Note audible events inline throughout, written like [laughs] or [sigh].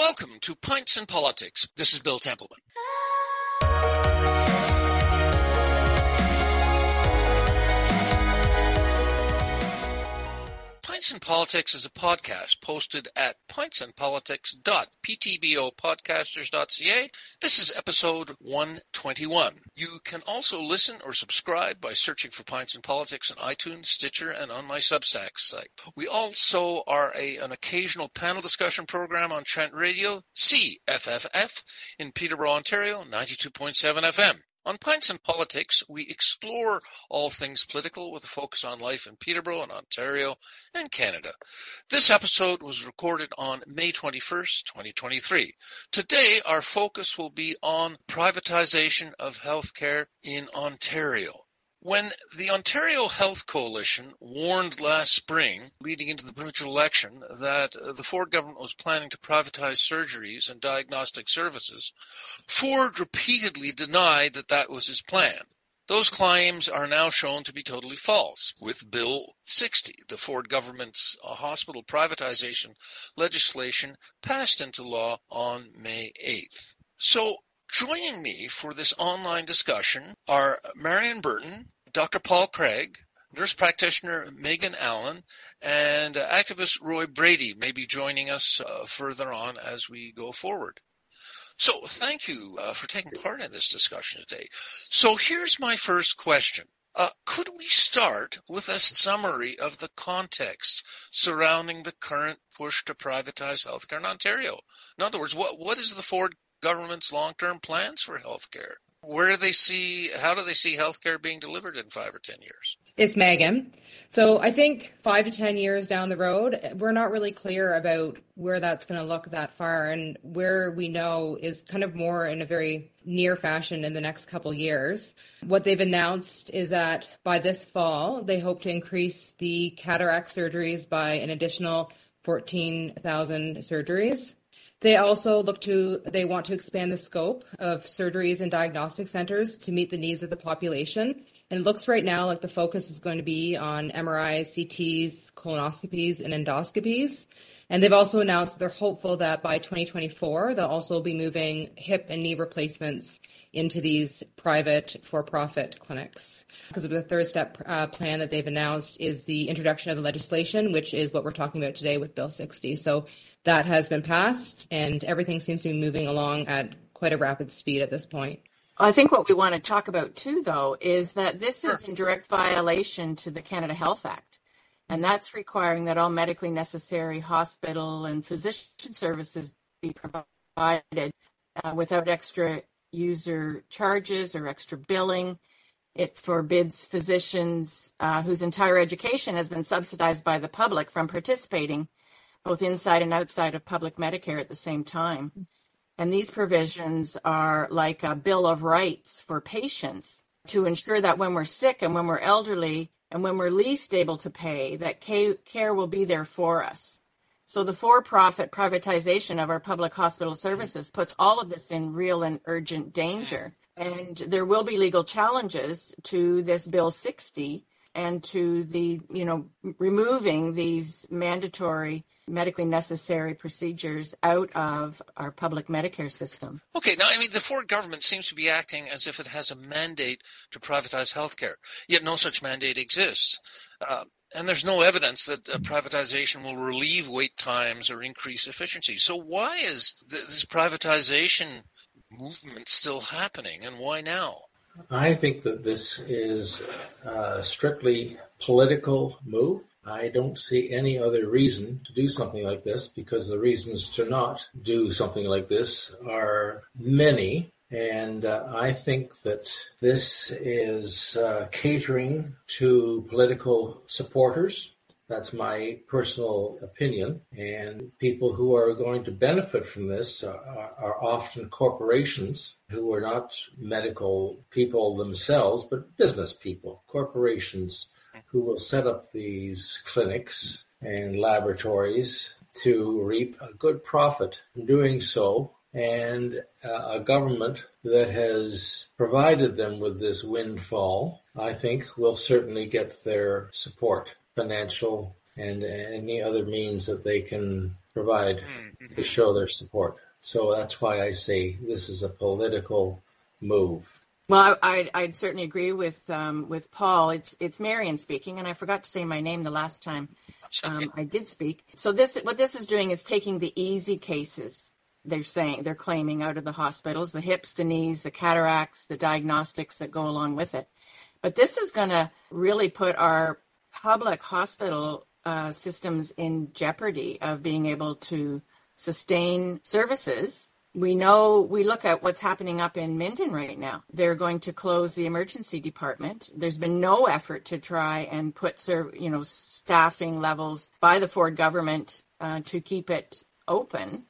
Welcome to Pints and Politics. This is Bill Templeman. Pints and Politics is a podcast posted at pintsandpolitics.ptbopodcasters.ca. This is episode 121. You can also listen or subscribe by searching for Pints and Politics on iTunes, Stitcher, and on my Substack site. We also are a, an occasional panel discussion program on Trent Radio, CFFF, in Peterborough, Ontario, 92.7 FM. On Pints and Politics, we explore all things political with a focus on life in Peterborough and Ontario and Canada. This episode was recorded on May 21st, 2023. Today, our focus will be on privatization of healthcare in Ontario. When the Ontario Health Coalition warned last spring, leading into the provincial election, that the Ford government was planning to privatize surgeries and diagnostic services, Ford repeatedly denied that that was his plan. Those claims are now shown to be totally false. With Bill 60, the Ford government's uh, hospital privatization legislation passed into law on May 8th. So Joining me for this online discussion are Marion Burton, Dr. Paul Cragg, nurse practitioner Meaghan Allen, and activist Roy Brady may be joining us uh, further on as we go forward. So thank you uh, for taking part in this discussion today. So here's my first question. Uh, could we start with a summary of the context surrounding the current push to privatize healthcare in Ontario? In other words, what, what is the Ford government's long-term plans for healthcare? Where do they see, how do they see healthcare being delivered in five or 10 years? It's Meaghan. So I think five to 10 years down the road, we're not really clear about where that's going to look that far. And where we know is kind of more in a very near fashion in the next couple years. What they've announced is that by this fall, they hope to increase the cataract surgeries by an additional 14,000 surgeries. They also look to, they want to expand the scope of surgeries and diagnostic centers to meet the needs of the population. And it looks right now like the focus is going to be on MRIs, CTs, colonoscopies, and endoscopies. And they've also announced they're hopeful that by 2024, they'll also be moving hip and knee replacements into these private for-profit clinics. Because of the third step uh, plan that they've announced is the introduction of the legislation, which is what we're talking about today with Bill 60. So that has been passed, and everything seems to be moving along at quite a rapid speed at this point. I think what we want to talk about too, though, is that this is in direct violation to the Canada Health Act. And that's requiring that all medically necessary hospital and physician services be provided uh, without extra user charges or extra billing. It forbids physicians uh, whose entire education has been subsidized by the public from participating both inside and outside of public Medicare at the same time. And these provisions are like a bill of rights for patients to ensure that when we're sick and when we're elderly and when we're least able to pay, that care will be there for us. So the for-profit privatization of our public hospital services puts all of this in real and urgent danger. And there will be legal challenges to this Bill 60 and to the, you know, removing these mandatory medically necessary procedures out of our public Medicare system. Okay, now I mean the Ford government seems to be acting as if it has a mandate to privatize healthcare, yet no such mandate exists. Uh, and there's no evidence that uh, privatization will relieve wait times or increase efficiency. So why is this privatization movement still happening, and why now? I think that this is a strictly political move. I don't see any other reason to do something like this because the reasons to not do something like this are many. And uh, I think that this is uh, catering to political supporters that's my personal opinion. And people who are going to benefit from this are, are, often corporations who are not medical people themselves, but business people, corporations who will set up these clinics and laboratories to reap a good profit in doing so and uh, a government that has provided them with this windfall, I think will certainly get their support financial and any other means that they can provide mm-hmm. to show their support. So that's why I say this is a political move. Well, I, would certainly agree with um, with Paul. It's it's Marion speaking, and I forgot to say my name the last time um, I did speak. So this what this is doing is taking the easy cases. They're saying they're claiming out of the hospitals, the hips, the knees, the cataracts, the diagnostics that go along with it. But this is going to really put our public hospital uh, systems in jeopardy of being able to sustain services we know we look at what's happening up in Minden right now. They're going to close the emergency department. There's been no effort to try and put you know staffing levels by the Ford government uh, to keep it open.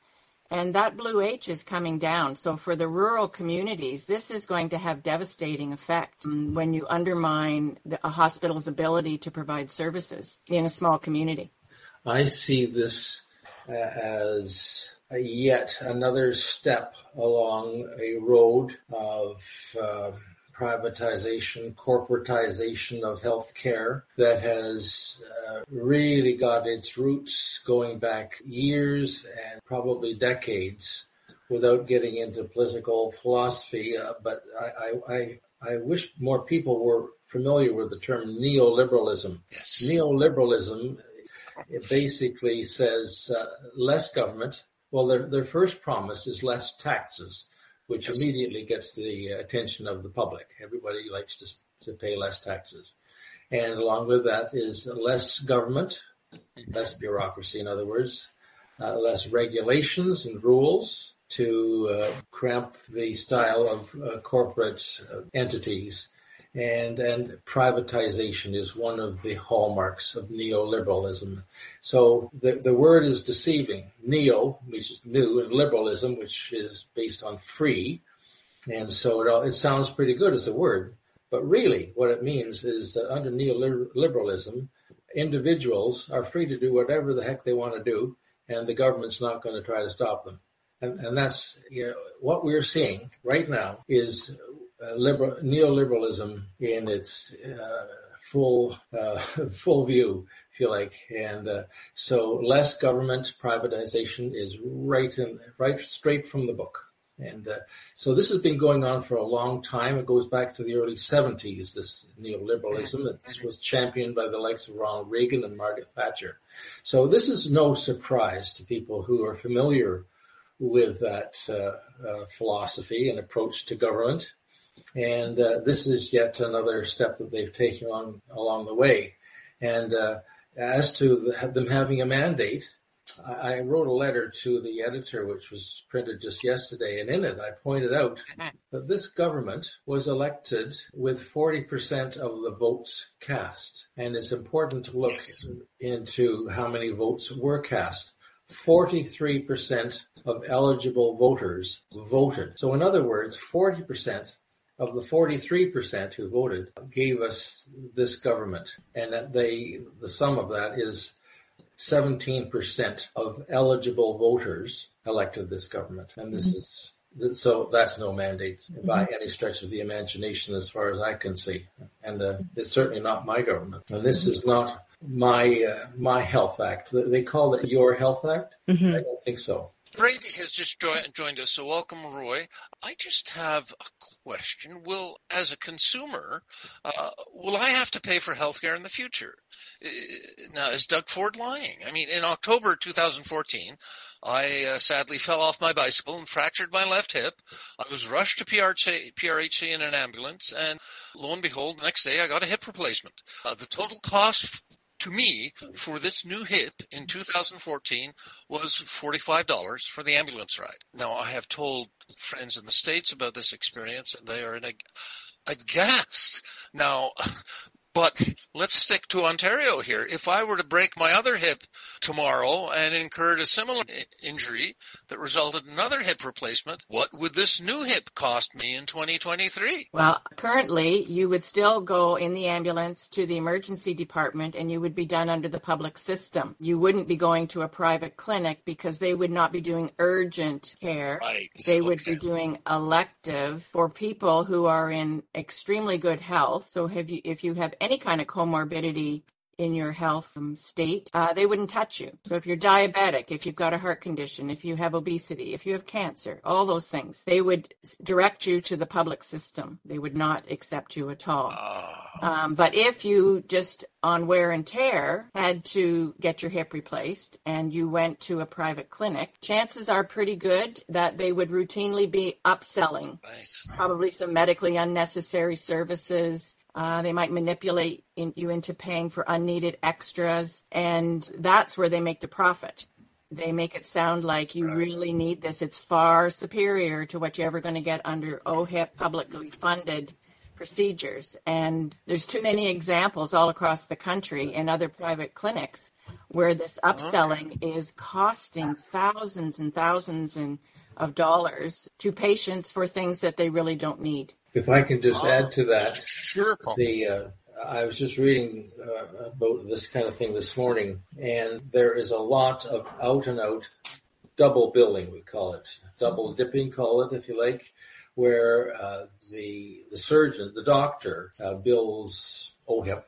And that blue H is coming down. So for the rural communities, this is going to have devastating effect when you undermine the, a hospital's ability to provide services in a small community. I see this as yet another step along a road of uh, privatization, corporatization of healthcare that has uh, really got its roots going back years and probably decades without getting into political philosophy. Uh, but I, I, I, I wish more people were familiar with the term neoliberalism. Yes. Neoliberalism it basically says uh, less government, well, their, their first promise is less taxes, which yes. immediately gets the attention of the public. Everybody likes to, to pay less taxes. And along with that is less government, less bureaucracy, in other words, uh, less regulations and rules to uh, cramp the style of uh, corporate uh, entities and and privatization is one of the hallmarks of neoliberalism. So the the word is deceiving. Neo, which is new, and liberalism, which is based on free, and so it all, it sounds pretty good as a word, but really what it means is that under neoliberalism, individuals are free to do whatever the heck they want to do, and the government's not going to try to stop them. And, and that's you know, what we're seeing right now is liberal, neoliberalism in its uh, full uh, [laughs] full view, if you like, and uh, so less government privatization is right in right straight from the book. And uh, so this has been going on for a long time. It goes back to the early 70s, this neoliberalism. It was championed by the likes of Ronald Reagan and Margaret Thatcher. So this is no surprise to people who are familiar with that uh, uh, philosophy and approach to government. And uh, this is yet another step that they've taken on along the way. And uh, as to the, them having a mandate, I, I wrote a letter to the editor, which was printed just yesterday, and in it I pointed out that this government was elected with 40% of the votes cast. And it's important to look yes. into how many votes were cast. 43% of eligible voters voted. So in other words, 40% of the 43% who voted gave us this government and that they, the sum of that is 17% of eligible voters elected this government. And this mm-hmm. is, so that's no mandate by mm-hmm. any stretch of the imagination as far as I can see. And uh, it's certainly not my government. And this is not my, uh, my health act. They call it your health act. Mm-hmm. I don't think so. Brady has just joined us, so welcome, Roy. I just have a question. Will, as a consumer, uh, will I have to pay for healthcare in the future? Uh, now, is Doug Ford lying? I mean, in October 2014, I uh, sadly fell off my bicycle and fractured my left hip. I was rushed to PRHC, in an ambulance, and lo and behold, the next day I got a hip replacement. Uh, the total cost to me for this new hip in 2014 was $45 for the ambulance ride. Now I have told friends in the States about this experience and they are in a, aghast. Now, but let's stick to Ontario here. If I were to break my other hip tomorrow and incurred a similar injury that resulted in another hip replacement, what would this new hip cost me in 2023? Well, currently you would still go in the ambulance to the emergency department and you would be done under the public system. You wouldn't be going to a private clinic because they would not be doing urgent care. Right. They would be doing elective for people who are in extremely good health. So have you, if you have any kind of comorbidity in your health state, uh, they wouldn't touch you. So if you're diabetic, if you've got a heart condition, if you have obesity, if you have cancer, all those things, they would direct you to the public system. They would not accept you at all. Ah. Um, but if you just on wear and tear had to get your hip replaced and you went to a private clinic, chances are pretty good that they would routinely be upselling nice. probably some medically unnecessary services. Uh, they might manipulate in, you into paying for unneeded extras, and that's where they make the profit. They make it sound like you right. really need this. It's far superior to what you're ever going to get under OHIP publicly funded procedures. And there's too many examples all across the country in other private clinics where this upselling is costing thousands and thousands and of dollars to patients for things that they really don't need. If I can just add to that, sure. The uh, I was just reading uh, about this kind of thing this morning, and there is a lot of out and out double billing. We call it double dipping, call it if you like, where uh, the the surgeon, the doctor, uh, bills OHIP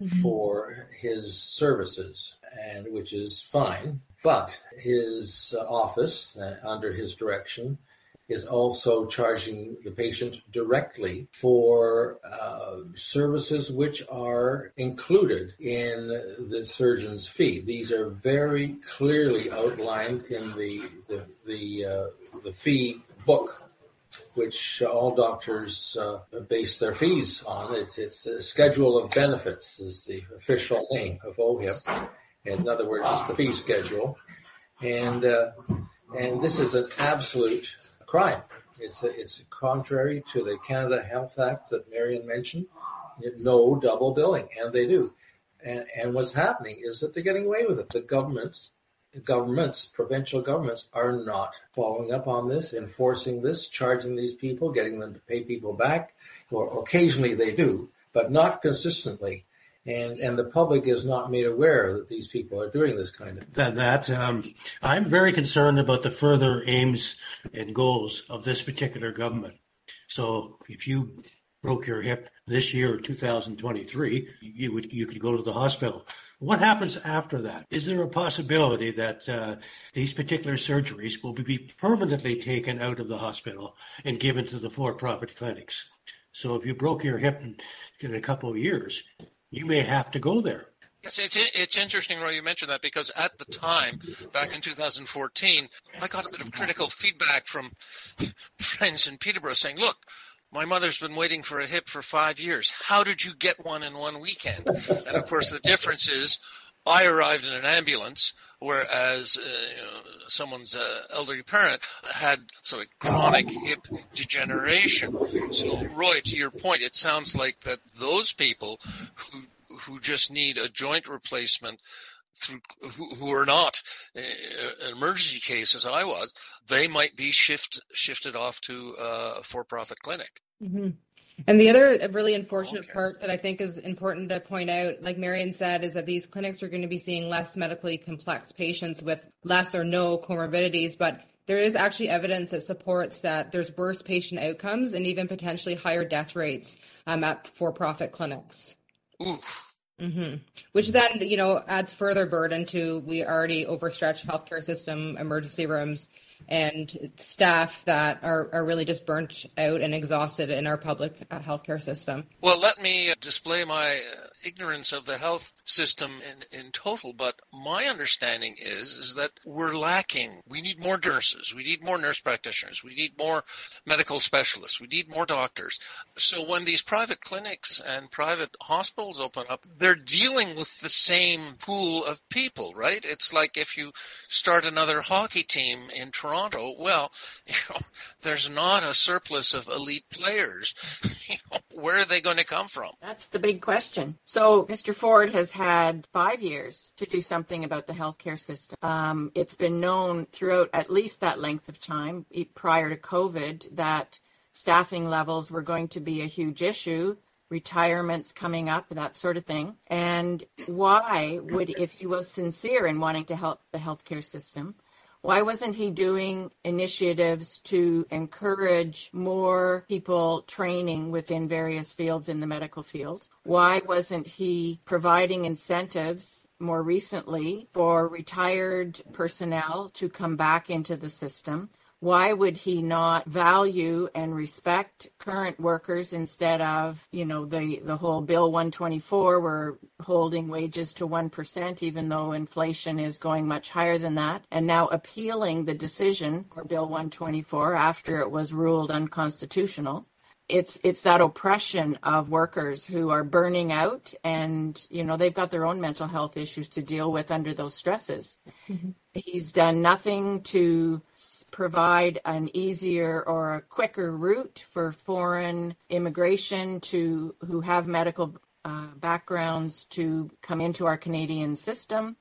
mm-hmm. for his services, and which is fine. But his uh, office, uh, under his direction, is also charging the patient directly for uh, services which are included in the surgeon's fee. These are very clearly outlined in the the the, uh, the fee book which all doctors uh, base their fees on. It's, it's the schedule of benefits is the official name of OHIP. In other words, it's the fee schedule. And, uh, and this is an absolute crime. It's, a, it's contrary to the Canada Health Act that Marion mentioned. No double billing, and they do. And, and what's happening is that they're getting away with it. The governments governments, provincial governments, are not following up on this, enforcing this, charging these people, getting them to pay people back. Or occasionally they do, but not consistently. And and the public is not made aware that these people are doing this kind of that that um, I'm very concerned about the further aims and goals of this particular government. So if you broke your hip this year, 2023, you would you could go to the hospital what happens after that? Is there a possibility that uh, these particular surgeries will be permanently taken out of the hospital and given to the for-profit clinics? So if you broke your hip in, in a couple of years, you may have to go there. Yes, it's it's interesting, Roy. You mentioned that because at the time, back in 2014, I got a bit of critical feedback from [laughs] friends in Peterborough saying, "Look, my mother's been waiting for a hip for five years. How did you get one in one weekend? And of course, the difference is I arrived in an ambulance, whereas uh, you know, someone's uh, elderly parent had sort of chronic hip degeneration. So, Roy, to your point, it sounds like that those people who who just need a joint replacement through, who, who are not uh, an emergency case as I was, they might be shift, shifted off to uh, a for-profit clinic. Mm-hmm. And the other really unfortunate okay. part that I think is important to point out, like Marion said, is that these clinics are going to be seeing less medically complex patients with less or no comorbidities, but there is actually evidence that supports that there's worse patient outcomes and even potentially higher death rates um, at for-profit clinics. Oof. Mm-hmm. Which then, you know, adds further burden to we already overstretched healthcare system, emergency rooms, and staff that are, are really just burnt out and exhausted in our public uh, healthcare system. Well, let me display my uh, ignorance of the health system in, in total, but my understanding is is that we're lacking. We need more nurses. We need more nurse practitioners. We need more medical specialists. We need more doctors. So when these private clinics and private hospitals open up, they're dealing with the same pool of people, right? It's like if you start another hockey team in Toronto, well, [laughs] you know, there's not a surplus of elite players. [laughs] you know, where are they going to come from? That's the big question. So Mr. Ford has had five years to do something about the healthcare system. Um, it's been known throughout at least that length of time prior to COVID that staffing levels were going to be a huge issue retirements coming up, that sort of thing. And why would, if he was sincere in wanting to help the healthcare system, Why wasn't he doing initiatives to encourage more people training within various fields in the medical field? Why wasn't he providing incentives more recently for retired personnel to come back into the system? Why would he not value and respect current workers instead of, you know, the, the whole Bill 124, we're holding wages to 1%, even though inflation is going much higher than that, and now appealing the decision or Bill 124 after it was ruled unconstitutional it's it's that oppression of workers who are burning out and you know they've got their own mental health issues to deal with under those stresses mm-hmm. He's done nothing to provide an easier or a quicker route for foreign immigration to who have medical uh, backgrounds to come into our Canadian system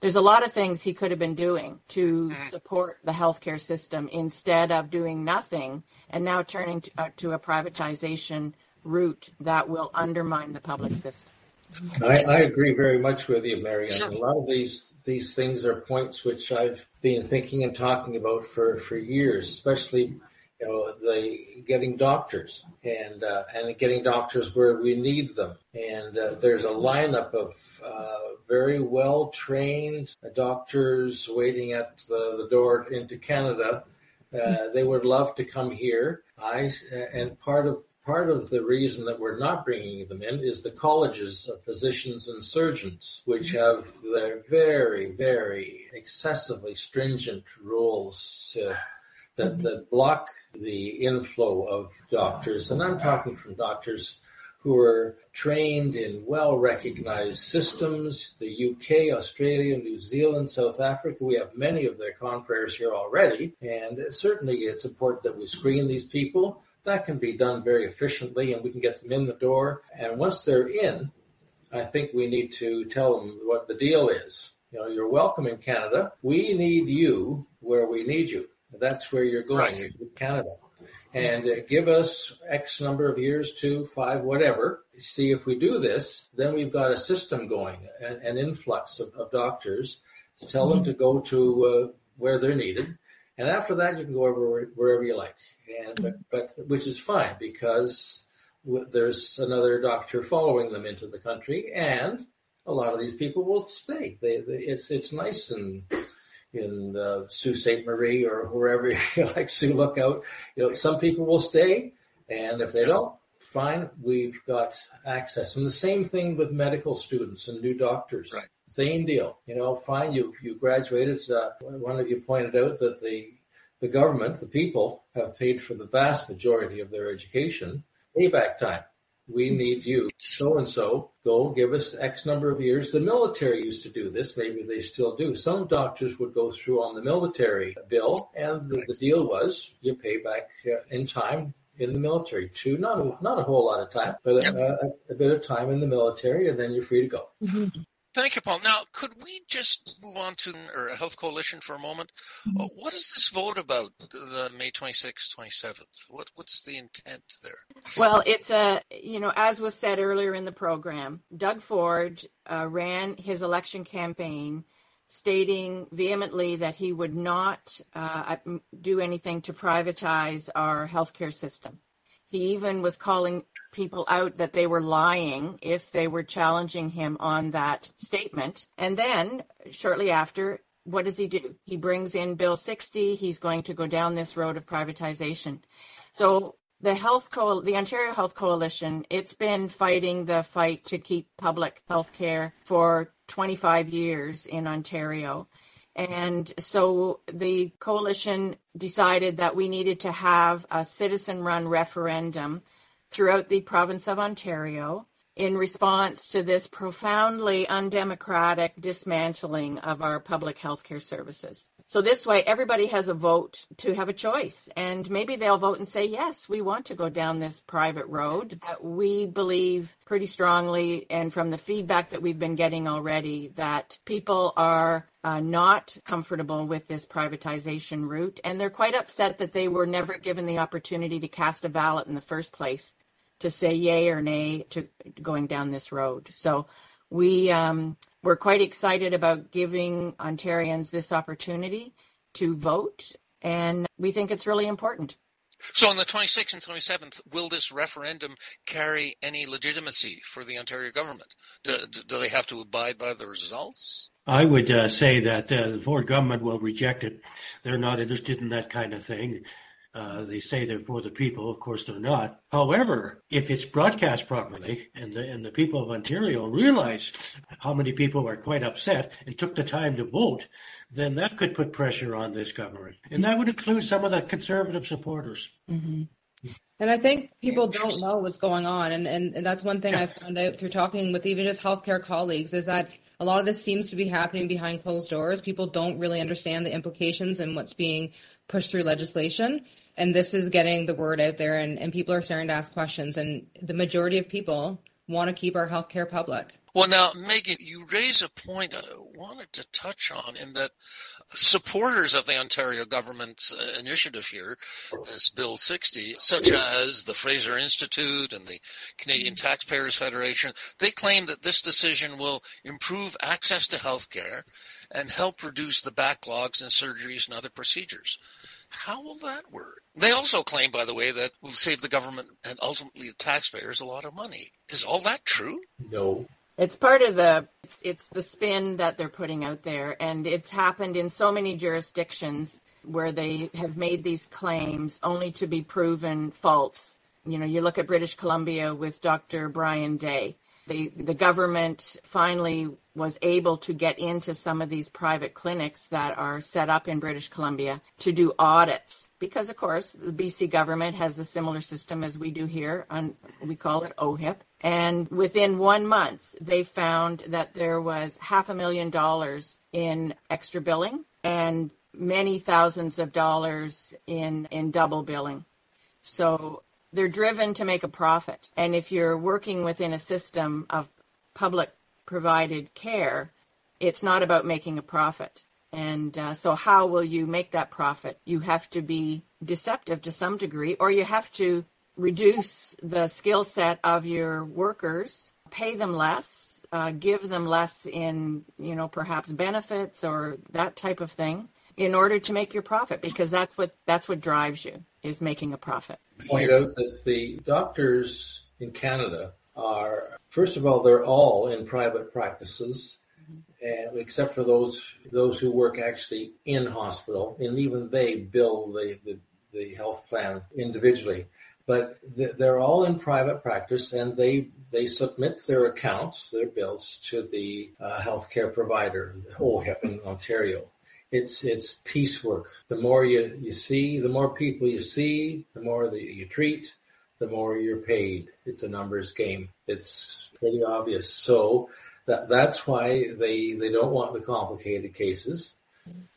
there's a lot of things he could have been doing to mm-hmm. support the healthcare system instead of doing nothing and now turning to, uh, to a privatization route that will undermine the public system. I, I, agree very much with you, Marion. Sure. A lot of these these things are points which I've been thinking and talking about for, for years, especially you know the getting doctors and uh, and getting doctors where we need them. And uh, there's a lineup of uh, very well trained doctors waiting at the, the door into Canada. Uh, they would love to come here. I and part of part of the reason that we're not bringing them in is the colleges of physicians and surgeons, which have their very, very excessively stringent rules uh, that, that block the inflow of doctors. And I'm talking from doctors who are trained in well recognized systems. The UK, Australia, New Zealand, South Africa, we have many of their confreres here already. And certainly it's important that we screen these people. That can be done very efficiently and we can get them in the door. And once they're in, I think we need to tell them what the deal is. You know, you're welcome in Canada. We need you where we need you. That's where you're going, right. Canada and uh, give us X number of years, two, five, whatever. See if we do this, then we've got a system going, an, an influx of, of, doctors to tell mm-hmm. them to go to uh, where they're needed. And after that, you can go over wherever you like. And, but, but, which is fine because there's another doctor following them into the country and a lot of these people will stay. They, they it's, it's nice and in uh, Sault Ste. Marie or wherever [laughs] you like Sioux Lookout. You know, some people will stay, and if they don't, fine, we've got access. And the same thing with medical students and new doctors. Right. Same deal. You know, fine, you you graduated. Uh, one of you pointed out that the the government, the people, have paid for the vast majority of their education. Payback time we need you, so and so, go give us X number of years. The military used to do this. Maybe they still do. Some doctors would go through on the military bill, and the, the deal was you pay back uh, in time in the military too. Not not a whole lot of time, but a, a, a, bit of time in the military, and then you're free to go. Mm-hmm. Thank you, Paul. Now, could we just move on to or a health coalition for a moment? Mm-hmm. Uh, what is this vote about, the May 26th, 27th? What, what's the intent there? Well, it's a, you know, as was said earlier in the program, Doug Ford uh, ran his election campaign stating vehemently that he would not uh, do anything to privatize our healthcare system. He even was calling people out that they were lying if they were challenging him on that statement. And then shortly after, what does he do? He brings in Bill 60. He's going to go down this road of privatization. So the health co- the Ontario Health Coalition, it's been fighting the fight to keep public health care for 25 years in Ontario. And so the coalition decided that we needed to have a citizen run referendum throughout the province of Ontario in response to this profoundly undemocratic dismantling of our public healthcare services. So this way, everybody has a vote to have a choice, and maybe they'll vote and say, yes, we want to go down this private road. But we believe pretty strongly, and from the feedback that we've been getting already, that people are uh, not comfortable with this privatization route, and they're quite upset that they were never given the opportunity to cast a ballot in the first place to say yay or nay to going down this road. So we um, we're quite excited about giving Ontarians this opportunity to vote, and we think it's really important. So on the 26th and 27th, will this referendum carry any legitimacy for the Ontario government? Do, do they have to abide by the results? I would uh, say that uh, the Ford government will reject it. They're not interested in that kind of thing. Uh, they say they're for the people. Of course, they're not. However, if it's broadcast properly and the, and the people of Ontario realize how many people are quite upset and took the time to vote, then that could put pressure on this government. And that would include some of the conservative supporters. Mm-hmm. And I think people don't know what's going on. And, and, and that's one thing I found out through talking with even just healthcare colleagues is that a lot of this seems to be happening behind closed doors. People don't really understand the implications and what's being pushed through legislation and this is getting the word out there and, and people are starting to ask questions and the majority of people want to keep our healthcare public well now meaghan you raise a point i wanted to touch on in that supporters of the ontario government's uh, initiative here this bill 60 such as the fraser institute and the canadian taxpayers federation they claim that this decision will improve access to healthcare and help reduce the backlogs in surgeries and other procedures how will that work? They also claim, by the way, that will save the government and ultimately the taxpayers a lot of money. Is all that true? No. It's part of the it's, it's the spin that they're putting out there, and it's happened in so many jurisdictions where they have made these claims only to be proven false. You know, you look at British Columbia with Dr. Brian Day. They, the government finally was able to get into some of these private clinics that are set up in British Columbia to do audits. Because, of course, the BC government has a similar system as we do here. On, we call it OHIP. And within one month, they found that there was half a million dollars in extra billing and many thousands of dollars in, in double billing. So they're driven to make a profit. And if you're working within a system of public provided care, it's not about making a profit. And uh, so, how will you make that profit? You have to be deceptive to some degree, or you have to reduce the skill set of your workers, pay them less, uh, give them less in, you know, perhaps benefits or that type of thing, in order to make your profit, because that's what that's what drives you is making a profit. Point out that the doctors in Canada are, first of all, they're all in private practices, except for those those who work actually in hospital, and even they bill the the, the health plan individually. But they're all in private practice, and they they submit their accounts, their bills to the uh, healthcare provider, OHIP in Ontario. It's it's piecework. The more you, you see, the more people you see, the more that you treat, the more you're paid. It's a numbers game. It's pretty obvious. So that that's why they they don't want the complicated cases.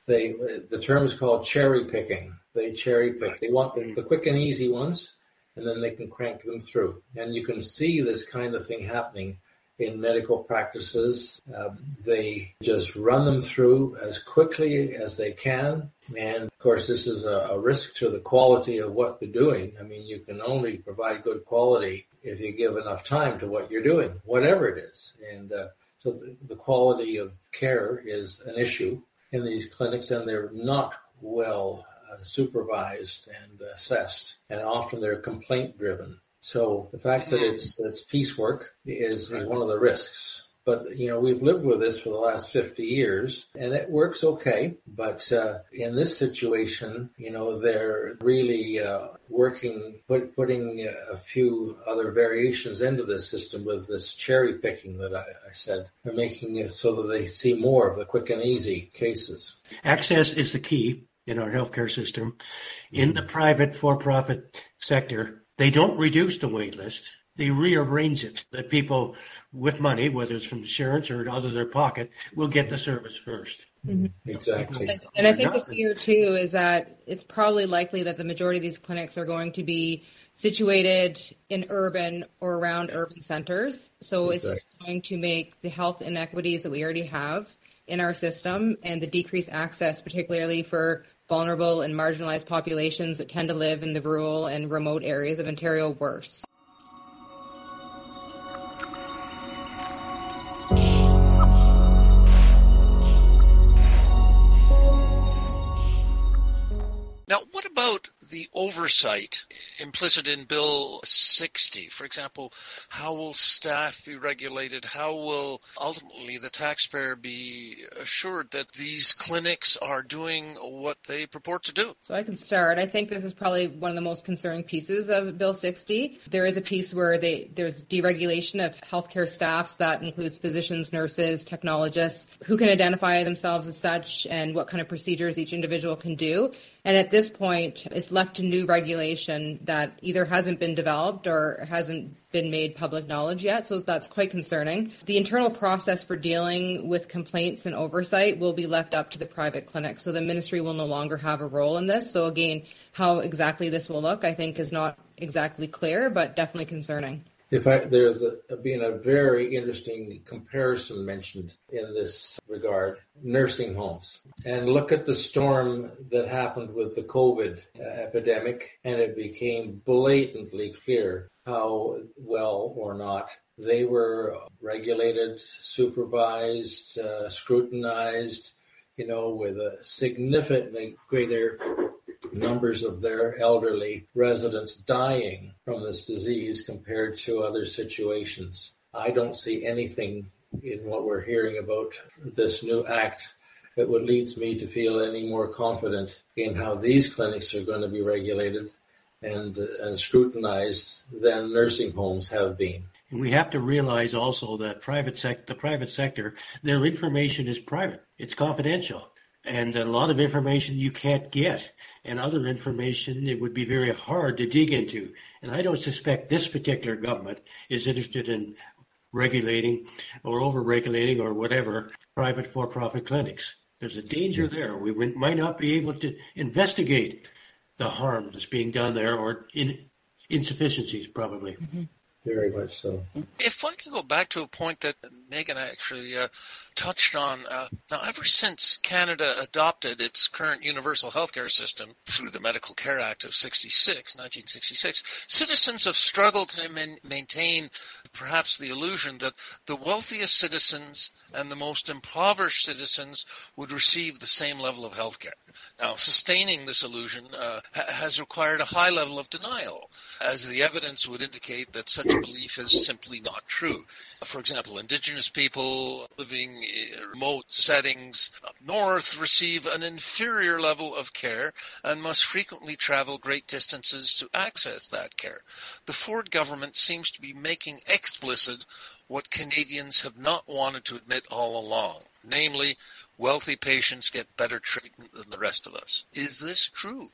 They the term is called cherry picking. They cherry pick. They want the, the quick and easy ones, and then they can crank them through. And you can see this kind of thing happening in medical practices. Um, they just run them through as quickly as they can. And of course, this is a, a, risk to the quality of what they're doing. I mean, you can only provide good quality if you give enough time to what you're doing, whatever it is. And uh, so the, the quality of care is an issue in these clinics, and they're not well uh, supervised and assessed, and often they're complaint driven. So the fact that it's it's piecework is, is one of the risks. But you know we've lived with this for the last 50 years, and it works okay. But uh, in this situation, you know they're really uh, working, put, putting a few other variations into this system with this cherry picking that I, I said. They're making it so that they see more of the quick and easy cases. Access is the key in our healthcare system. In the private for-profit sector, they don't reduce the wait list. They rearrange it that people with money, whether it's from insurance or out of their pocket, will get the service 1st mm-hmm. Exactly. And, and I think the fear too is that it's probably likely that the majority of these clinics are going to be situated in urban or around urban centers. So exactly. it's just going to make the health inequities that we already have in our system and the decreased access, particularly for vulnerable and marginalized populations that tend to live in the rural and remote areas of Ontario worse. Now, what about the oversight implicit in Bill 60? For example, how will staff be regulated? How will ultimately the taxpayer be assured that these clinics are doing what they purport to do? So I can start. I think this is probably one of the most concerning pieces of Bill 60. There is a piece where they, there's deregulation of healthcare staffs that includes physicians, nurses, technologists who can identify themselves as such and what kind of procedures each individual can do. And at this point, it's left to new regulation that either hasn't been developed or hasn't been made public knowledge yet. So that's quite concerning. The internal process for dealing with complaints and oversight will be left up to the private clinic. So the ministry will no longer have a role in this. So again, how exactly this will look, I think, is not exactly clear, but definitely concerning. If I, there's a, been a very interesting comparison mentioned in this regard, nursing homes. And look at the storm that happened with the COVID epidemic, and it became blatantly clear how well or not they were regulated, supervised, uh, scrutinized, you know, with significantly greater numbers of their elderly residents dying from this disease compared to other situations. I don't see anything in what we're hearing about this new act that would leads me to feel any more confident in how these clinics are going to be regulated and, and scrutinized than nursing homes have been. We have to realize also that private sec- the private sector, their information is private. It's confidential and a lot of information you can't get and other information it would be very hard to dig into. And I don't suspect this particular government is interested in regulating or over-regulating or whatever private for-profit clinics. There's a danger there. We might not be able to investigate the harm that's being done there or in, insufficiencies probably. Mm-hmm. Very much so. If I can go back to a point that Meaghan actually uh, touched on, uh, now ever since Canada adopted its current universal healthcare system through the Medical Care Act of 66, 1966, citizens have struggled to man- maintain perhaps the illusion that the wealthiest citizens and the most impoverished citizens would receive the same level of health care. Now, sustaining this illusion uh, ha- has required a high level of denial, as the evidence would indicate that such belief is simply not true. For example, indigenous people living in remote settings up north receive an inferior level of care and must frequently travel great distances to access that care. The Ford government seems to be making explicit what Canadians have not wanted to admit all along, namely, wealthy patients get better treatment than the rest of us. Is this true?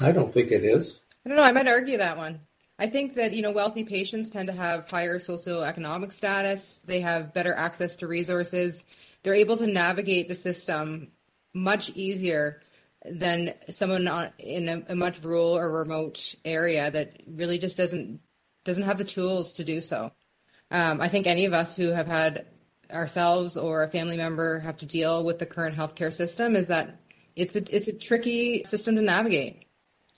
I don't think it is. I don't know. I might argue that one. I think that you know wealthy patients tend to have higher socioeconomic status. They have better access to resources. They're able to navigate the system much easier than someone in a, a much rural or remote area that really just doesn't doesn't have the tools to do so. Um, I think any of us who have had ourselves or a family member have to deal with the current healthcare system is that it's a, it's a tricky system to navigate.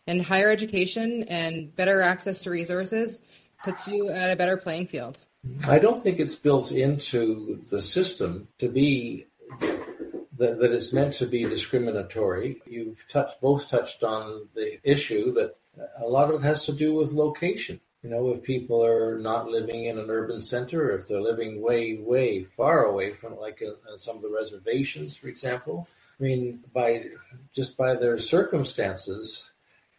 And higher education and better access to resources puts you at a better playing field. I don't think it's built into the system to be that, that it's meant to be discriminatory. You've touched both touched on the issue that a lot of it has to do with location. You know, if people are not living in an urban center, if they're living way, way far away from, like in, in some of the reservations, for example. I mean, by just by their circumstances,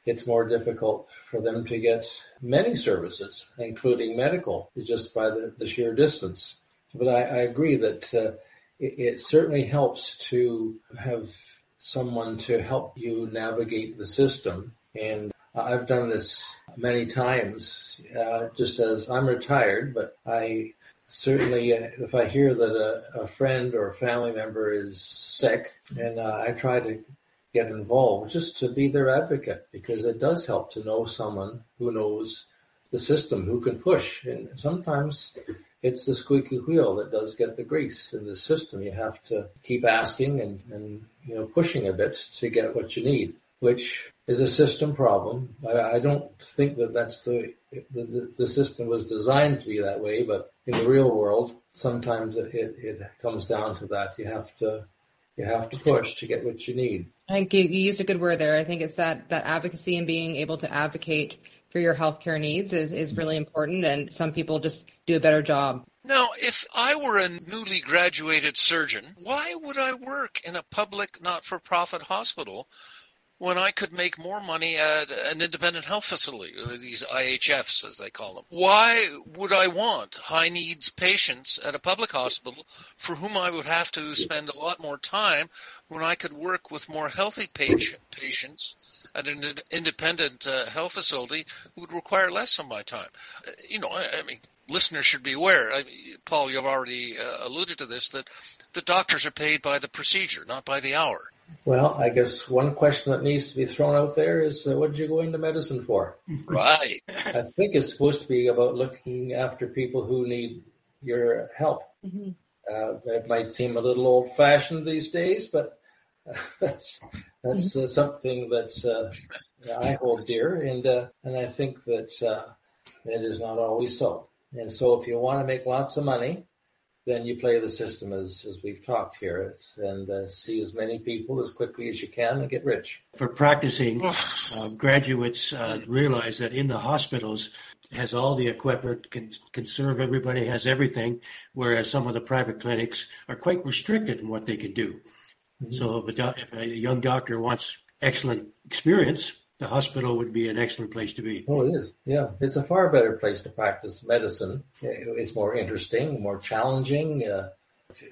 it's more difficult for them to get many services, including medical, just by the, the sheer distance. But I, I agree that uh, it, it certainly helps to have someone to help you navigate the system. And I've done this many times, uh, just as I'm retired, but I certainly, uh, if I hear that a, a, friend or a family member is sick, and uh, I try to get involved just to be their advocate because it does help to know someone who knows the system, who can push. And sometimes it's the squeaky wheel that does get the grease in the system. You have to keep asking and, and you know, pushing a bit to get what you need, which is a system problem. I, I don't think that that's the, the, the system was designed to be that way, but in the real world, sometimes it, it comes down to that. You have to you have to push to get what you need. I think you, you used a good word there. I think it's that that advocacy and being able to advocate for your healthcare needs is, is really important, and some people just do a better job. Now, if I were a newly graduated surgeon, why would I work in a public not for profit hospital when I could make more money at an independent health facility, these IHFs as they call them. Why would I want high needs patients at a public hospital for whom I would have to spend a lot more time when I could work with more healthy patient, patients at an independent uh, health facility who would require less of my time? Uh, you know, I, I, mean, listeners should be aware. I Paul, you've already uh, alluded to this that the doctors are paid by the procedure, not by the hour. Well, I guess one question that needs to be thrown out there is, uh, what did you go into medicine for? Right. I think it's supposed to be about looking after people who need your help. Mm-hmm. Uh, it might seem a little old-fashioned these days, but [laughs] that's that's uh, something that uh, I hold dear, and uh, and I think that uh, it is not always so. And so, if you want to make lots of money, then you play the system as, as we've talked here it's, and uh, see as many people as quickly as you can and get rich. For practicing, uh, graduates uh, realize that in the hospitals has all the equipment, can, can serve everybody, has everything, whereas some of the private clinics are quite restricted in what they can do. Mm-hmm. So if a, if a young doctor wants excellent experience, the hospital would be an excellent place to be. Oh, it is. Yeah, it's a far better place to practice medicine. It's more interesting, more challenging. Uh,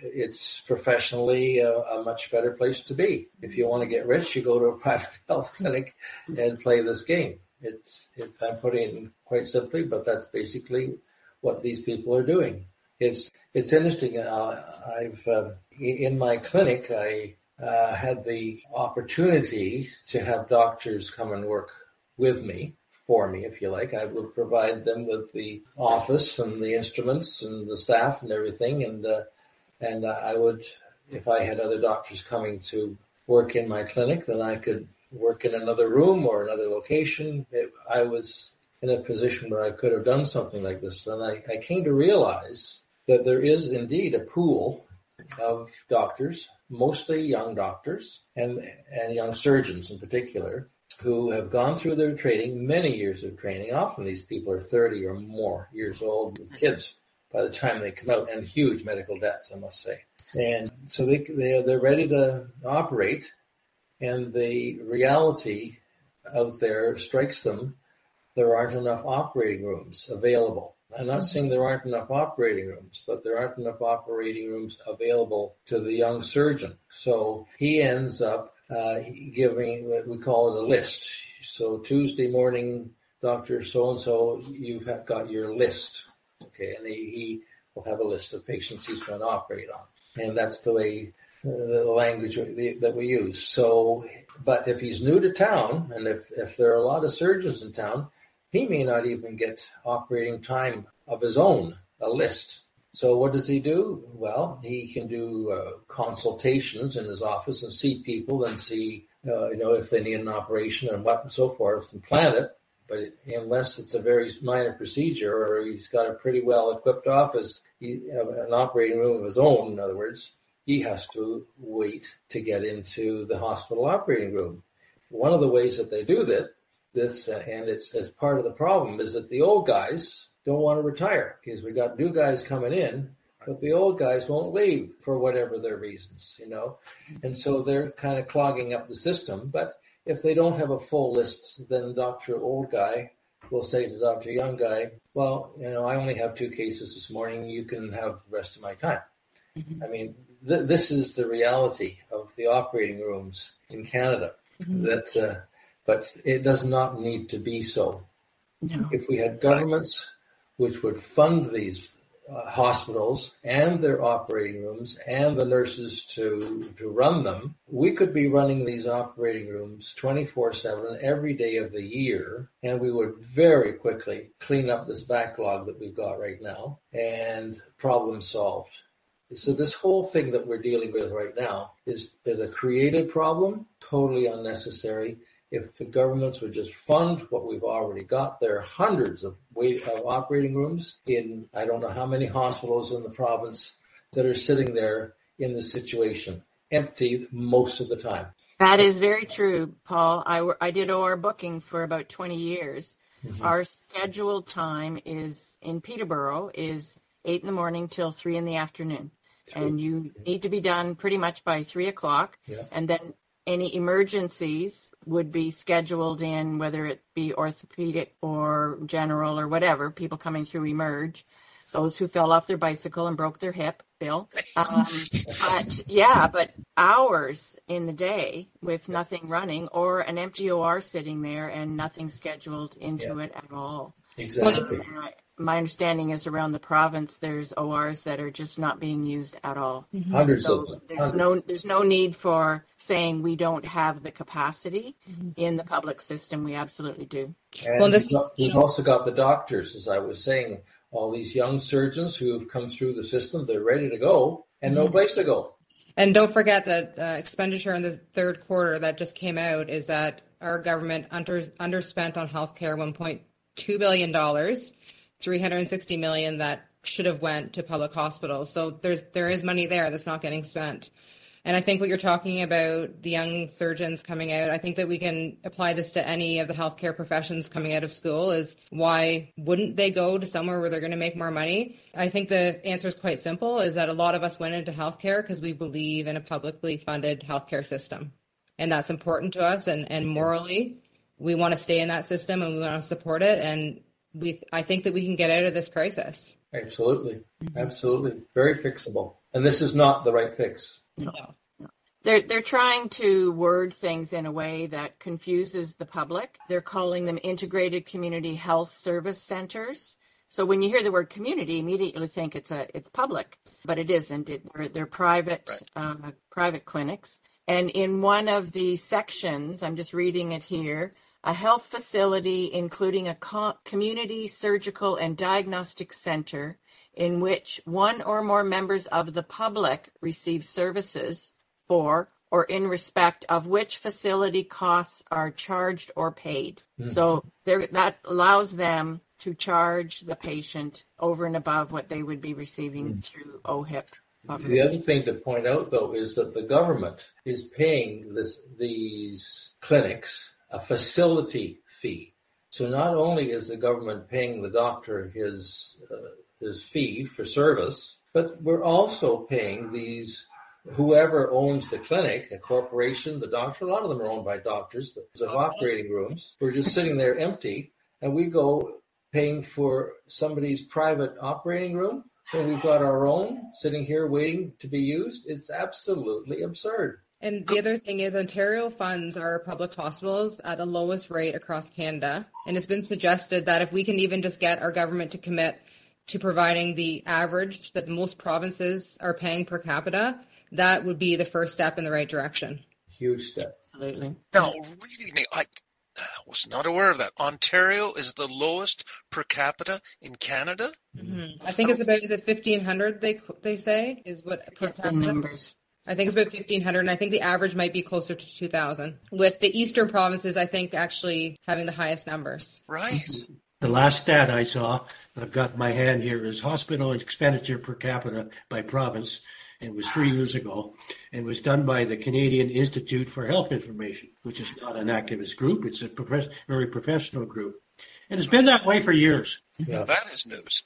it's professionally a, a, much better place to be. If you want to get rich, you go to a [laughs] private health clinic and play this game. It's, it, I'm putting it quite simply, but that's basically what these people are doing. It's, it's interesting. Uh, I've, uh, in my clinic, I, uh, had the opportunity to have doctors come and work with me, for me, if you like. I would provide them with the office and the instruments and the staff and everything, and uh, and I would, if I had other doctors coming to work in my clinic, then I could work in another room or another location. It, I was in a position where I could have done something like this, and I, I came to realize that there is indeed a pool of doctors mostly young doctors and, and young surgeons in particular who have gone through their training, many years of training. Often these people are 30 or more years old with kids by the time they come out and huge medical debts, I must say. And so they, they, they're ready to operate and the reality out there strikes them. There aren't enough operating rooms available I'm not saying there aren't enough operating rooms, but there aren't enough operating rooms available to the young surgeon. So he ends up uh, giving what we call it a list. So Tuesday morning, Doctor So and So, you've got your list. Okay, and he, he will have a list of patients he's going to operate on, and that's the way uh, the language that we use. So, but if he's new to town, and if if there are a lot of surgeons in town, he may not even get operating time of his own, a list. So what does he do? Well, he can do uh, consultations in his office and see people and see, uh, you know, if they need an operation and what and so forth and plan it. But unless it's a very minor procedure or he's got a pretty well equipped office, he, an operating room of his own, in other words, he has to wait to get into the hospital operating room. One of the ways that they do that this, uh, and it's as part of the problem is that the old guys don't want to retire because we got new guys coming in, but the old guys won't leave for whatever their reasons, you know, and so they're kind of clogging up the system. But if they don't have a full list, then Doctor Old Guy will say to Doctor Young Guy, "Well, you know, I only have two cases this morning. You can have the rest of my time." Mm-hmm. I mean, th- this is the reality of the operating rooms in Canada. Mm-hmm. That uh, but it does not need to be so. No. If we had governments which would fund these uh, hospitals and their operating rooms and the nurses to, to run them, we could be running these operating rooms 24-7 every day of the year and we would very quickly clean up this backlog that we've got right now and problem solved. So this whole thing that we're dealing with right now is, is a created problem, totally unnecessary if the governments would just fund what we've already got, there are hundreds of, wait, of operating rooms in I don't know how many hospitals in the province that are sitting there in this situation. empty most of the time. That is very true, Paul. I, I did OR booking for about 20 years. Mm-hmm. Our scheduled time is in Peterborough is eight in the morning till three in the afternoon. And you need to be done pretty much by three o'clock. Yeah. And then any emergencies would be scheduled in, whether it be orthopedic or general or whatever, people coming through emerge. Those who fell off their bicycle and broke their hip, Bill. Um, but yeah, but hours in the day with nothing running or an empty OR sitting there and nothing scheduled into yeah. it at all. Exactly. My understanding is around the province there's ORs that are just not being used at all. Mm-hmm. Hundreds so of them. There's Hundreds. no there's no need for saying we don't have the capacity mm-hmm. in the public system. We absolutely do. And well, this we've, is, we've also got the doctors, as I was saying, all these young surgeons who have come through the system, they're ready to go and mm-hmm. no place to go. And don't forget that uh, expenditure in the third quarter that just came out is that our government under, underspent on healthcare 1.2 billion dollars 360 million that should have went to public hospitals. So there's there is money there that's not getting spent. And I think what you're talking about, the young surgeons coming out, I think that we can apply this to any of the healthcare professions coming out of school is why wouldn't they go to somewhere where they're going to make more money? I think the answer is quite simple is that a lot of us went into healthcare because we believe in a publicly funded healthcare system. And that's important to us and, and morally we want to stay in that system and we want to support it. And we I think that we can get out of this crisis. Absolutely, absolutely, very fixable. And this is not the right fix. No. They're, they're trying to word things in a way that confuses the public. They're calling them integrated community health service centers. So when you hear the word community, immediately think it's a it's public, but it isn't. It, they're, they're private right. uh, private clinics. And in one of the sections, I'm just reading it here, a health facility including a co- community surgical and diagnostic center in which one or more members of the public receive services for or in respect of which facility costs are charged or paid. Mm-hmm. So there, that allows them to charge the patient over and above what they would be receiving mm-hmm. through OHIP. The other thing to point out, though, is that the government is paying this, these clinics a facility fee. So not only is the government paying the doctor his uh, his fee for service, but we're also paying these whoever owns the clinic, a corporation, the doctor. A lot of them are owned by doctors, but there's operating rooms. We're just sitting there empty, and we go paying for somebody's private operating room when we've got our own sitting here waiting to be used. It's absolutely absurd. And the other thing is Ontario funds our public hospitals at the lowest rate across Canada. And it's been suggested that if we can even just get our government to commit to providing the average that most provinces are paying per capita, that would be the first step in the right direction. Huge step. Absolutely. No, really, I was not aware of that. Ontario is the lowest per capita in Canada. Mm-hmm. I think it's about is it fifteen hundred? They they say is what per capita. numbers. I think it's about 1500 and I think the average might be closer to 2000 with the eastern provinces I think actually having the highest numbers. Right. The last stat I saw, I've got my hand here, is hospital expenditure per capita by province. And it was three years ago and was done by the Canadian Institute for Health Information, which is not an activist group. It's a prof- very professional group. And it's been that way for years. Yeah. That is news.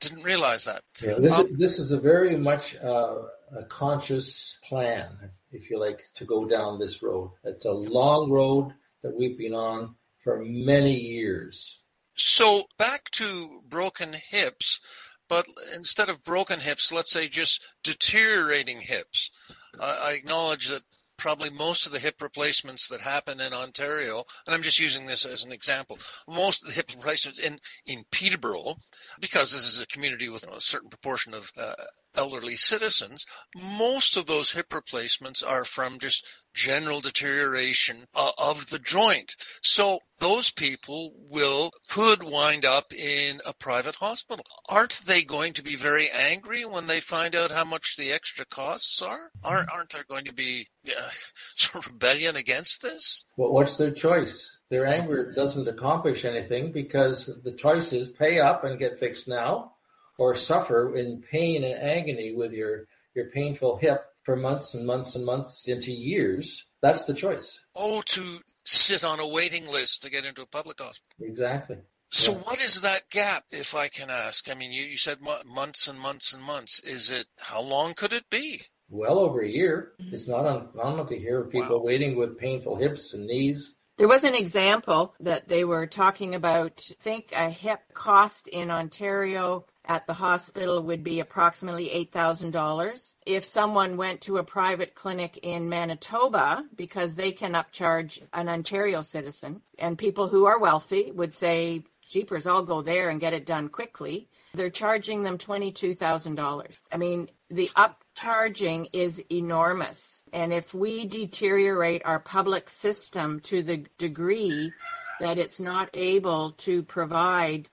Didn't realize that. Yeah, this, um, is, this is a very much uh, a conscious plan, if you like, to go down this road. It's a long road that we've been on for many years. So back to broken hips, but instead of broken hips, let's say just deteriorating hips. I acknowledge that probably most of the hip replacements that happen in Ontario, and I'm just using this as an example, most of the hip replacements in, in Peterborough, because this is a community with a certain proportion of uh, elderly citizens, most of those hip replacements are from just general deterioration uh, of the joint. So those people will could wind up in a private hospital. Aren't they going to be very angry when they find out how much the extra costs are? Aren't aren't there going to be uh, [laughs] sort of rebellion against this? Well, what's their choice? Their anger doesn't accomplish anything because the choice is pay up and get fixed now or suffer in pain and agony with your, your painful hip for months and months and months into years, that's the choice. Oh, to sit on a waiting list to get into a public hospital. Exactly. So Yeah. what is that gap, if I can ask? I mean, you, you said mo- months and months and months. Is it, how long could it be? Well over a year. Mm-hmm. It's not uncommon to hear of people Wow. waiting with painful hips and knees. There was an example that they were talking about. I think a hip cost in Ontario at the hospital would be approximately $8,000. If someone went to a private clinic in Manitoba, because they can upcharge an Ontario citizen, and people who are wealthy would say, Jeepers, I'll go there and get it done quickly. They're charging them $22,000. I mean, the upcharging is enormous. And if we deteriorate our public system to the degree that it's not able to provide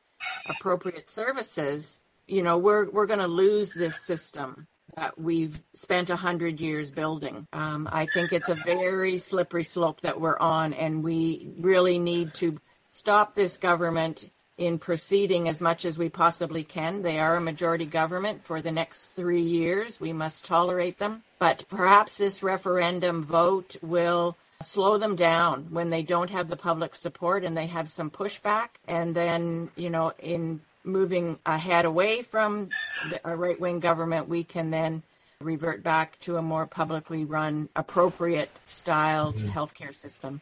appropriate services, you know, we're, we're going to lose this system that we've spent a hundred years building. Um, I think it's a very slippery slope that we're on, and we really need to stop this government in proceeding as much as we possibly can. They are a majority government for the next three years. We must tolerate them. But perhaps this referendum vote will slow them down when they don't have the public support and they have some pushback. And then, you know, in moving ahead away from the, a right wing government, we can then revert back to a more publicly run, appropriate styled healthcare system.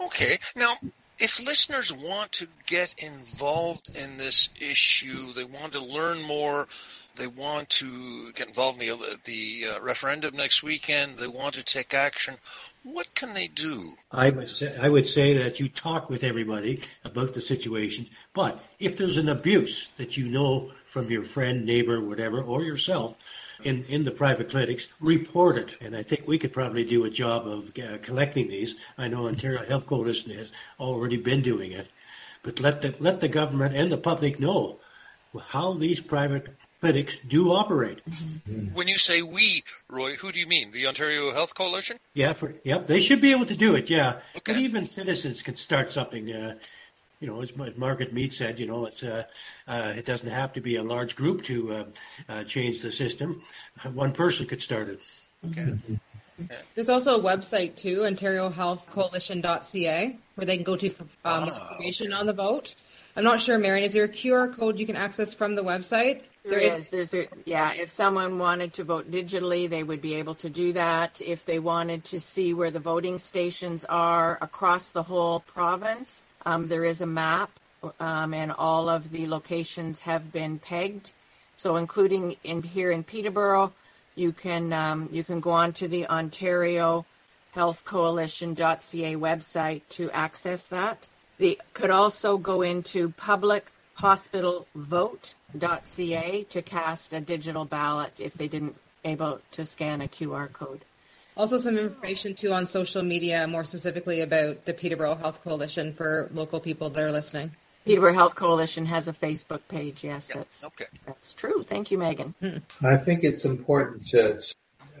Okay. Now, if listeners want to get involved in this issue, they want to learn more, they want to get involved in the, the uh, referendum next weekend, they want to take action, what can they do? I would say, I would say that you talk with everybody about the situation, but if there's an abuse that you know from your friend, neighbor, whatever, or yourself in, in the private clinics, report it. And I think we could probably do a job of uh, collecting these. I know Ontario Health Coalition has already been doing it, but let the, let the government and the public know how these private clinics do operate. When you say we, Roy, who do you mean? The Ontario Health Coalition? Yeah, for, yep, they should be able to do it. Yeah, Okay. but even citizens can start something. Uh, you know, as, as Margaret Mead said, you know, it's uh, uh, it doesn't have to be a large group to uh, uh, change the system. One person could start it. Okay. There's also a website too, OntarioHealthCoalition.ca, where they can go to for um, Ah, information on the vote. I'm not sure, Marion, is there a QR code you can access from the website? There is. There's a, yeah, if someone wanted to vote digitally, they would be able to do that. If they wanted to see where the voting stations are across the whole province, um, there is a map, um, and all of the locations have been pegged. So, including in here in Peterborough, you can um, you can go on to the Ontario Health Coalition.ca website to access that. They could also go into publichospitalvote.ca to cast a digital ballot if they didn't able to scan a QR code. Also, some information too on social media, more specifically about the Peterborough Health Coalition for local people that are listening. Peterborough Health Coalition has a Facebook page. Yes, that's Okay. that's true. Thank you, Meaghan. I think it's important to,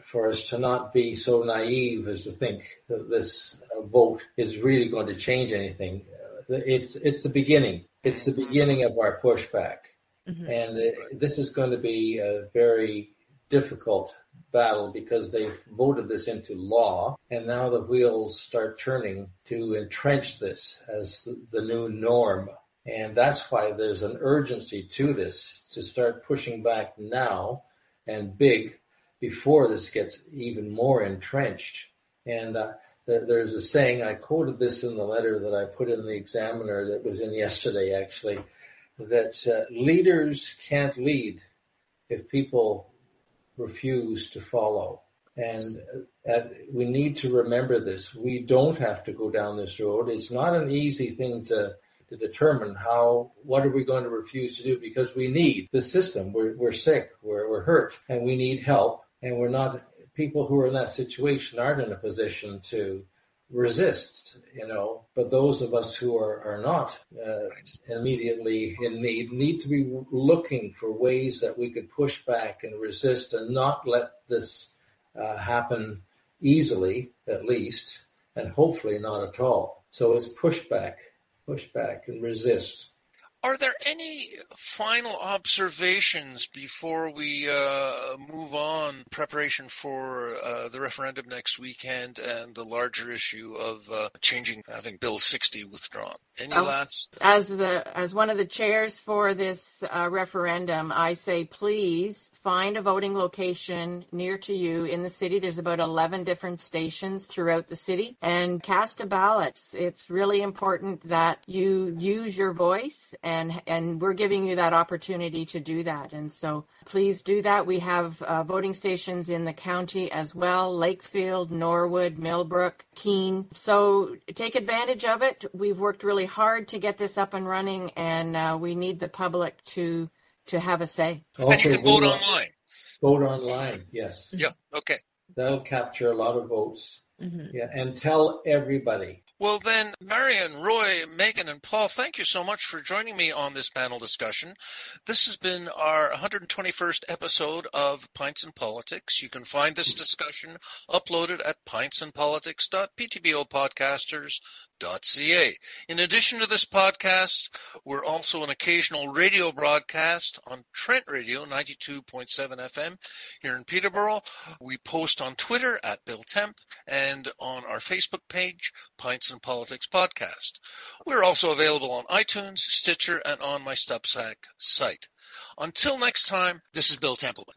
for us to not be so naive as to think that this uh, vote is really going to change anything. It's it's the beginning. It's the beginning of our pushback, and uh, this is going to be a very difficult battle because they've voted this into law, and now the wheels start turning to entrench this as the new norm. And that's why there's an urgency to this to start pushing back now and big before this gets even more entrenched. And uh, there's a saying, I quoted this in the letter that I put in the examiner that was in yesterday actually, that uh, leaders can't lead if people refuse to follow. And uh, we need to remember this. We don't have to go down this road. It's not an easy thing to to determine how what are we going to refuse to do because we need the system. We're we're sick, we're we're hurt, and we need help. And we're not people who are in that situation aren't in a position to resist, you know. But those of us who are are not uh, immediately in need need to be looking for ways that we could push back and resist and not let this uh, happen easily, at least, and hopefully not at all. So it's push back, push back and resist. Are there any final observations before we uh, move on preparation for uh, the referendum next weekend and the larger issue of uh, changing having Bill 60 withdrawn? Any Oh. last? As the as one of the chairs for this uh, referendum, I say please find a voting location near to you in the city. There's about 11 different stations throughout the city and cast a ballot. It's really important that you use your voice and and we're giving you that opportunity to do that. And so please do that. We have uh, voting stations in the county as well, Lakefield, Norwood, Millbrook, Keene. So take advantage of it. We've worked really hard to get this up and running and uh, we need the public to to have a say. And you can vote vote online. Vote online, yes. Yeah. Okay. That'll capture a lot of votes. Mhm. Yeah, and tell everybody. Well, then, Marion, Roy, Meaghan, and Paul, thank you so much for joining me on this panel discussion. This has been our 121st episode of Pints and Politics. You can find this discussion uploaded at pintsandpolitics.ptbopodcasters.ca. In addition to this podcast, we're also an occasional radio broadcast on Trent Radio 92.7 FM here in Peterborough. We post on Twitter at Bill Temp and on our Facebook page, Pints and Politics Podcast. We're also available on iTunes, Stitcher, and on my Substack site. Until next time, this is Bill Templeman.